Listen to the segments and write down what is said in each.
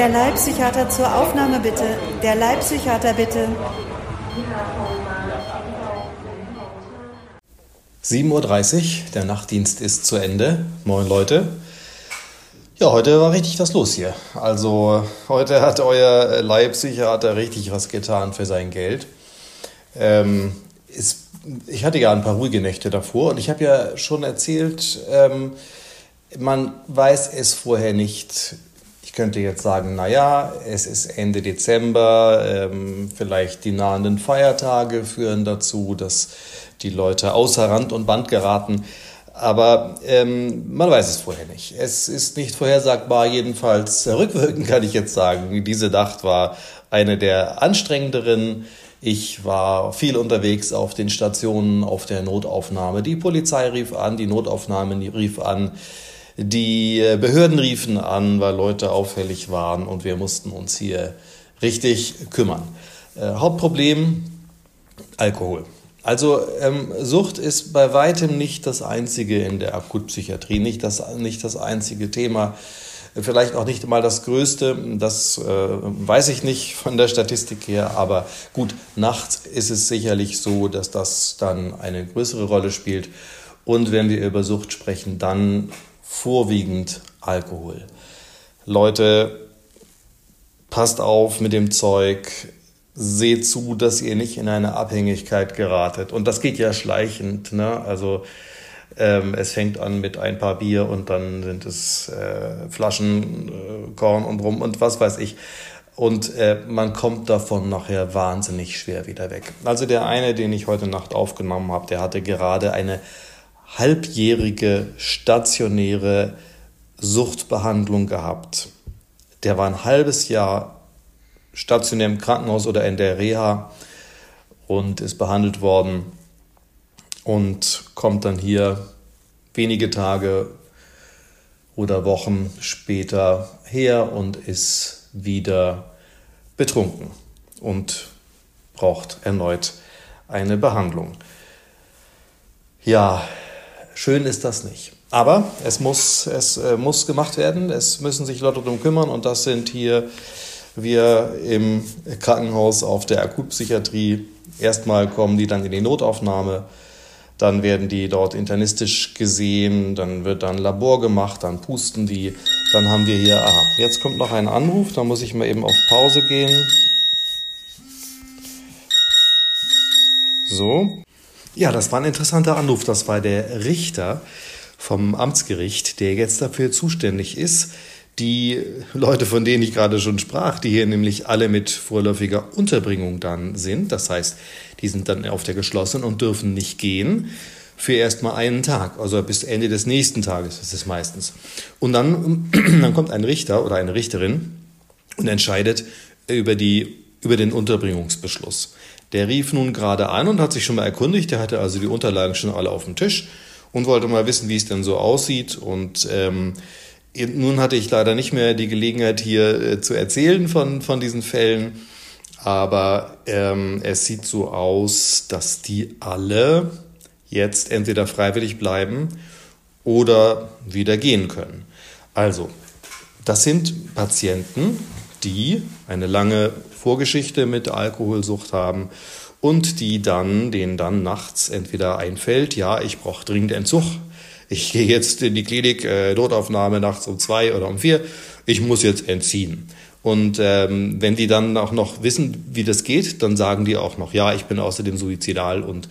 Der Leibpsychiater zur Aufnahme bitte. Der Leibpsychiater bitte. 7.30 Uhr, der Nachtdienst ist zu Ende. Moin Leute. Ja, heute war richtig was los hier. Also heute hat euer Leibpsychiater richtig was getan für sein Geld. Ähm, ist, ich hatte ja ein paar ruhige Nächte davor und ich habe ja schon erzählt, ähm, man weiß es vorher nicht. Ich könnte jetzt sagen, naja, es ist Ende Dezember, ähm, vielleicht die nahenden Feiertage führen dazu, dass die Leute außer Rand und Band geraten. Aber ähm, man weiß es vorher nicht. Es ist nicht vorhersagbar, jedenfalls rückwirkend kann ich jetzt sagen, diese Nacht war eine der anstrengenderen. Ich war viel unterwegs auf den Stationen, auf der Notaufnahme. Die Polizei rief an, die Notaufnahme rief an, die Behörden riefen an, weil Leute auffällig waren und wir mussten uns hier richtig kümmern. Äh, Hauptproblem Alkohol. Also ähm, Sucht ist bei weitem nicht das einzige in der Akutpsychiatrie, nicht das, nicht das einzige Thema, vielleicht auch nicht mal das größte, das äh, weiß ich nicht von der Statistik her, aber gut, nachts ist es sicherlich so, dass das dann eine größere Rolle spielt. Und wenn wir über Sucht sprechen, dann vorwiegend Alkohol. Leute, passt auf mit dem Zeug, seht zu, dass ihr nicht in eine Abhängigkeit geratet. Und das geht ja schleichend. Ne? Also ähm, es fängt an mit ein paar Bier und dann sind es äh, Flaschen, äh, Korn und Rum und was weiß ich. Und äh, man kommt davon nachher wahnsinnig schwer wieder weg. Also der eine, den ich heute Nacht aufgenommen habe, der hatte gerade eine halbjährige stationäre Suchtbehandlung gehabt. Der war ein halbes Jahr stationär im Krankenhaus oder in der Reha und ist behandelt worden und kommt dann hier wenige Tage oder Wochen später her und ist wieder betrunken und braucht erneut eine Behandlung. Ja, schön ist das nicht. Aber es muss, es äh, muss gemacht werden, es müssen sich Leute darum kümmern und das sind hier wir im Krankenhaus auf der Akutpsychiatrie. Erstmal kommen die dann in die Notaufnahme, dann werden die dort internistisch gesehen, dann wird dann Labor gemacht, dann pusten die, dann haben wir hier, aha, jetzt kommt noch ein Anruf, da muss ich mal eben auf Pause gehen. So. Ja, das war ein interessanter Anruf. Das war der Richter vom Amtsgericht, der jetzt dafür zuständig ist, die Leute, von denen ich gerade schon sprach, die hier nämlich alle mit vorläufiger Unterbringung dann sind, das heißt, die sind dann auf der geschlossenen und dürfen nicht gehen, für erst mal einen Tag, also bis Ende des nächsten Tages, ist meistens. Und dann, dann kommt ein Richter oder eine Richterin und entscheidet über, die, über den Unterbringungsbeschluss. Der rief nun gerade an und hat sich schon mal erkundigt, der hatte also die Unterlagen schon alle auf dem Tisch und wollte mal wissen, wie es denn so aussieht. Und ähm, nun hatte ich leider nicht mehr die Gelegenheit, hier äh, zu erzählen von, von diesen Fällen, aber ähm, es sieht so aus, dass die alle jetzt entweder freiwillig bleiben oder wieder gehen können. Also, das sind Patienten, die eine lange Vorgeschichte mit Alkoholsucht haben und die dann, denen dann nachts entweder einfällt, ja, ich brauche dringend Entzug, ich gehe jetzt in die Klinik, äh, Notaufnahme nachts um zwei oder um vier, ich muss jetzt entziehen. Und ähm, wenn die dann auch noch wissen, wie das geht, dann sagen die auch noch, ja, ich bin außerdem suizidal und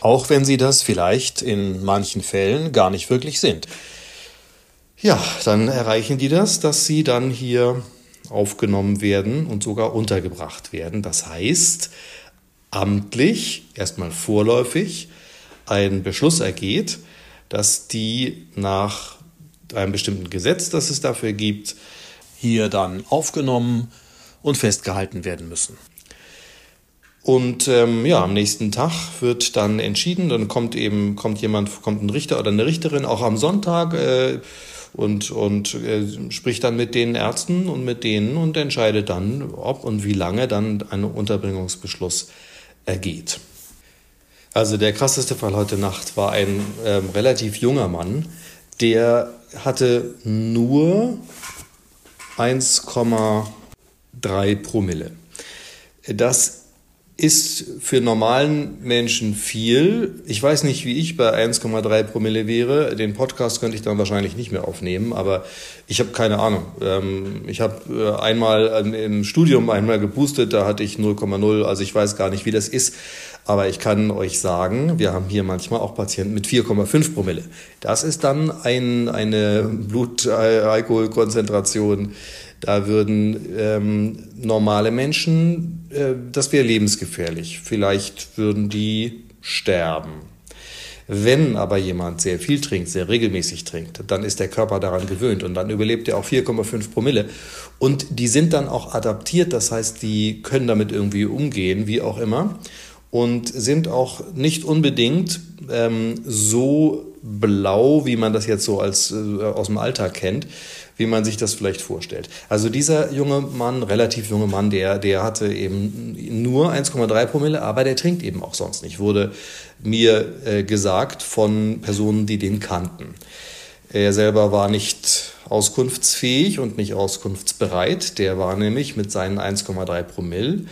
auch wenn sie das vielleicht in manchen Fällen gar nicht wirklich sind. Ja, dann erreichen die das, dass sie dann hier aufgenommen werden und sogar untergebracht werden. Das heißt, amtlich, erstmal vorläufig, ein Beschluss ergeht, dass die nach einem bestimmten Gesetz, das es dafür gibt, hier dann aufgenommen und festgehalten werden müssen. Und ähm, ja, am nächsten Tag wird dann entschieden, dann kommt eben, kommt jemand, kommt ein Richter oder eine Richterin auch am Sonntag äh, und, und äh, spricht dann mit den Ärzten und mit denen und entscheidet dann, ob und wie lange dann ein Unterbringungsbeschluss ergeht. Also der krasseste Fall heute Nacht war ein ähm, relativ junger Mann, der hatte nur 1,3 Promille. Das ist für normalen Menschen viel. Ich weiß nicht, wie ich bei 1,3 Promille wäre. Den Podcast könnte ich dann wahrscheinlich nicht mehr aufnehmen, aber ich habe keine Ahnung. Ähm, ich habe äh, einmal im Studium einmal geboostet, da hatte ich 0,0, also ich weiß gar nicht, wie das ist. Aber ich kann euch sagen, wir haben hier manchmal auch Patienten mit 4,5 Promille. Das ist dann ein, eine Blutalkoholkonzentration, da würden ähm, normale Menschen, äh, das wäre lebensgefährlich. Vielleicht würden die sterben. Wenn aber jemand sehr viel trinkt, sehr regelmäßig trinkt, dann ist der Körper daran gewöhnt und dann überlebt er auch 4,5 Promille. Und die sind dann auch adaptiert, das heißt, die können damit irgendwie umgehen, wie auch immer, und sind auch nicht unbedingt ähm, so blau, wie man das jetzt so als, äh, aus dem Alltag kennt, wie man sich das vielleicht vorstellt. Also dieser junge Mann, relativ junge Mann, der, der hatte eben nur 1,3 Promille, aber der trinkt eben auch sonst nicht, wurde mir äh, gesagt von Personen, die den kannten. Er selber war nicht auskunftsfähig und nicht auskunftsbereit. Der war nämlich mit seinen 1,3 Promille,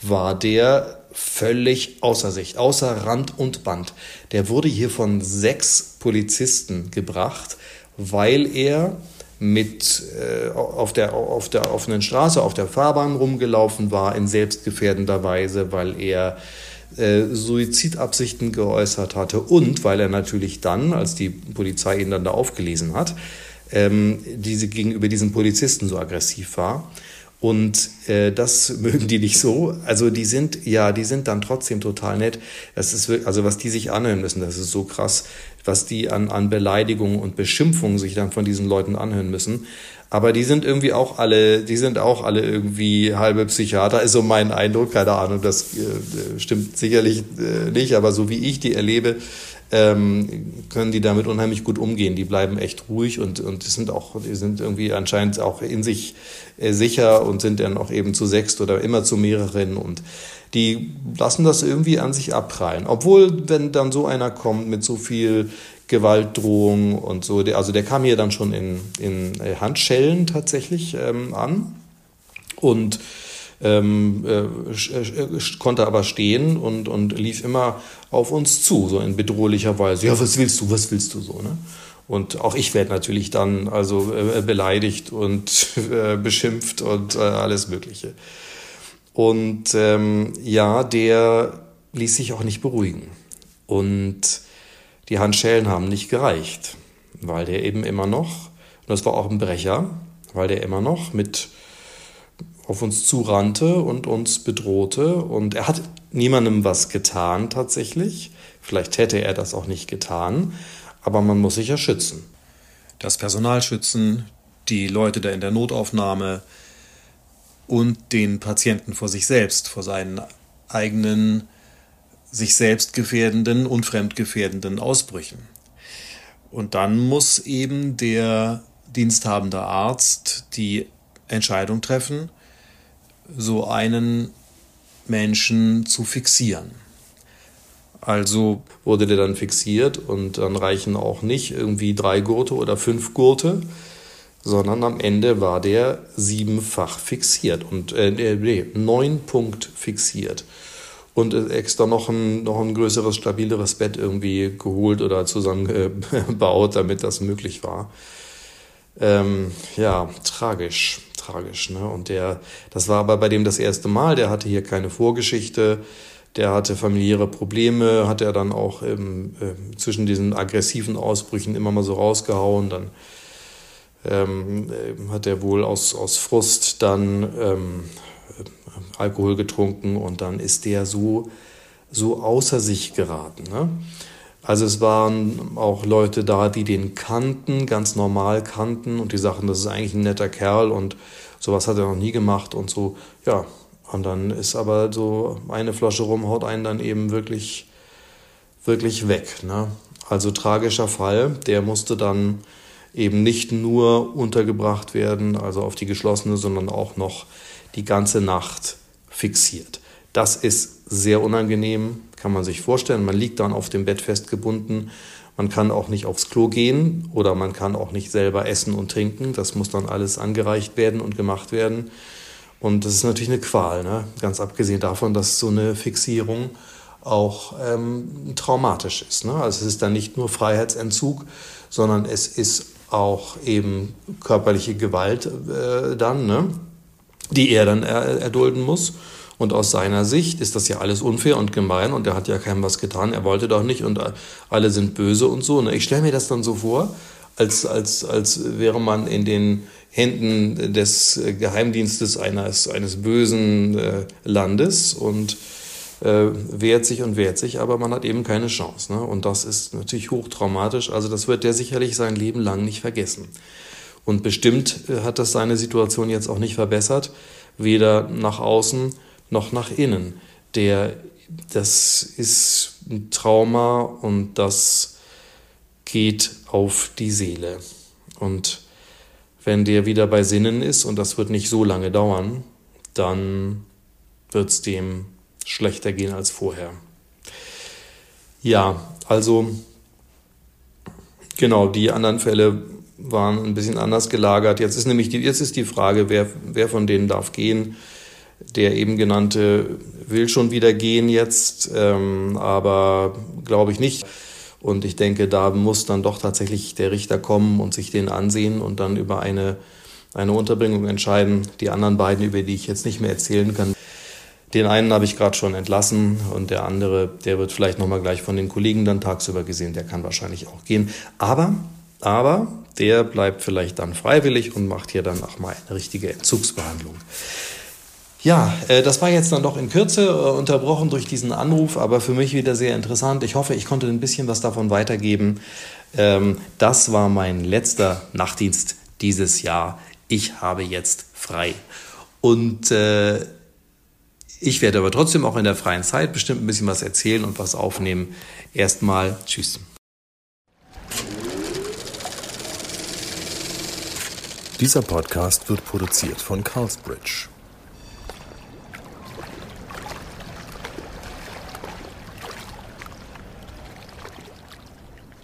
war der völlig außer sich, außer Rand und Band. Der wurde hier von sechs Polizisten gebracht, weil er mit äh, auf der auf der offenen Straße, auf der Fahrbahn rumgelaufen war in selbstgefährdender Weise, weil er äh, Suizidabsichten geäußert hatte und weil er natürlich dann, als die Polizei ihn dann da aufgelesen hat, ähm, diese gegenüber diesen Polizisten so aggressiv war. Und äh, das mögen die nicht so. Also die sind, ja, die sind dann trotzdem total nett. Das ist wirklich, also was die sich anhören müssen, das ist so krass, was die an, an Beleidigungen und Beschimpfungen sich dann von diesen Leuten anhören müssen. Aber die sind irgendwie auch alle, die sind auch alle irgendwie halbe Psychiater, ist so mein Eindruck, keine Ahnung, das äh, stimmt sicherlich äh, nicht, aber so wie ich die erlebe, ähm, können die damit unheimlich gut umgehen. Die bleiben echt ruhig und, und sind auch, die sind irgendwie anscheinend auch in sich äh, sicher und sind dann auch eben zu sechst oder immer zu mehreren und die lassen das irgendwie an sich abprallen. Obwohl, wenn dann so einer kommt mit so viel Gewaltdrohung und so, der, also der kam hier dann schon in, in äh, Handschellen tatsächlich ähm, an und ähm, äh, äh, konnte aber stehen und, und lief immer auf uns zu, so in bedrohlicher Weise. Ja, was willst du, was willst du so, ne? Und auch ich werde natürlich dann also äh, beleidigt und äh, beschimpft und äh, alles Mögliche. Und ähm, ja, der ließ sich auch nicht beruhigen. Und die Handschellen haben nicht gereicht, weil der eben immer noch, und das war auch ein Brecher, weil der immer noch mit auf uns zurannte und uns bedrohte. Und er hat niemandem was getan tatsächlich. Vielleicht hätte er das auch nicht getan, aber man muss sich ja schützen. Das Personal schützen, die Leute da in der Notaufnahme und den Patienten vor sich selbst, vor seinen eigenen, sich selbst gefährdenden und fremdgefährdenden Ausbrüchen. Und dann muss eben der diensthabende Arzt die Entscheidung treffen, so einen Menschen zu fixieren. Also wurde der dann fixiert und dann reichen auch nicht irgendwie drei Gurte oder fünf Gurte, sondern am Ende war der siebenfach fixiert und äh, nee, neun Punkt fixiert und extra noch ein, noch ein größeres, stabileres Bett irgendwie geholt oder zusammengebaut, damit das möglich war. Ähm, ja, tragisch tragisch. Ne? Und der, das war aber bei dem das erste Mal, der hatte hier keine Vorgeschichte, der hatte familiäre Probleme, hat er dann auch im, äh, zwischen diesen aggressiven Ausbrüchen immer mal so rausgehauen, dann ähm, äh, hat er wohl aus, aus Frust dann ähm, Alkohol getrunken und dann ist der so, so außer sich geraten. Ne? Also es waren auch Leute da, die den kannten, ganz normal kannten und die sagten, das ist eigentlich ein netter Kerl und sowas hat er noch nie gemacht und so. Ja, und dann ist aber so eine Flasche rum, haut einen dann eben wirklich, wirklich weg. Ne? Also tragischer Fall, der musste dann eben nicht nur untergebracht werden, also auf die geschlossene, sondern auch noch die ganze Nacht fixiert. Das ist sehr unangenehm, kann man sich vorstellen. Man liegt dann auf dem Bett festgebunden. Man kann auch nicht aufs Klo gehen oder man kann auch nicht selber essen und trinken. Das muss dann alles angereicht werden und gemacht werden. Und das ist natürlich eine Qual, ne? ganz abgesehen davon, dass so eine Fixierung auch ähm, traumatisch ist. Ne? Also es ist dann nicht nur Freiheitsentzug, sondern es ist auch eben körperliche Gewalt äh, dann, ne? die er dann er erdulden muss. Und aus seiner Sicht ist das ja alles unfair und gemein und er hat ja keinem was getan, er wollte doch nicht und alle sind böse und so. Ne? Ich stelle mir das dann so vor, als, als, als wäre man in den Händen des Geheimdienstes eines, eines bösen äh, Landes und äh, wehrt sich und wehrt sich, aber man hat eben keine Chance. Ne? Und das ist natürlich hochtraumatisch. Also das wird der sicherlich sein Leben lang nicht vergessen. Und bestimmt äh, hat das seine Situation jetzt auch nicht verbessert, weder nach außen noch nach innen. Der, das ist ein Trauma und das geht auf die Seele. Und wenn der wieder bei Sinnen ist, und das wird nicht so lange dauern, dann wird es dem schlechter gehen als vorher. Ja, also genau, die anderen Fälle waren ein bisschen anders gelagert. Jetzt ist nämlich die, jetzt ist die Frage, wer, wer von denen darf gehen. Der eben genannte will schon wieder gehen jetzt, ähm, aber glaube ich nicht. Und ich denke, da muss dann doch tatsächlich der Richter kommen und sich den ansehen und dann über eine, eine Unterbringung entscheiden. Die anderen beiden, über die ich jetzt nicht mehr erzählen kann. Den einen habe ich gerade schon entlassen und der andere, der wird vielleicht nochmal gleich von den Kollegen dann tagsüber gesehen, der kann wahrscheinlich auch gehen. Aber, aber der bleibt vielleicht dann freiwillig und macht hier dann auch mal eine richtige Entzugsbehandlung. Ja, äh, das war jetzt dann doch in Kürze äh, unterbrochen durch diesen Anruf, aber für mich wieder sehr interessant. Ich hoffe, ich konnte ein bisschen was davon weitergeben. Ähm, das war mein letzter Nachtdienst dieses Jahr. Ich habe jetzt frei. Und äh, ich werde aber trotzdem auch in der freien Zeit bestimmt ein bisschen was erzählen und was aufnehmen. Erstmal Tschüss. Dieser Podcast wird produziert von Carlsbridge.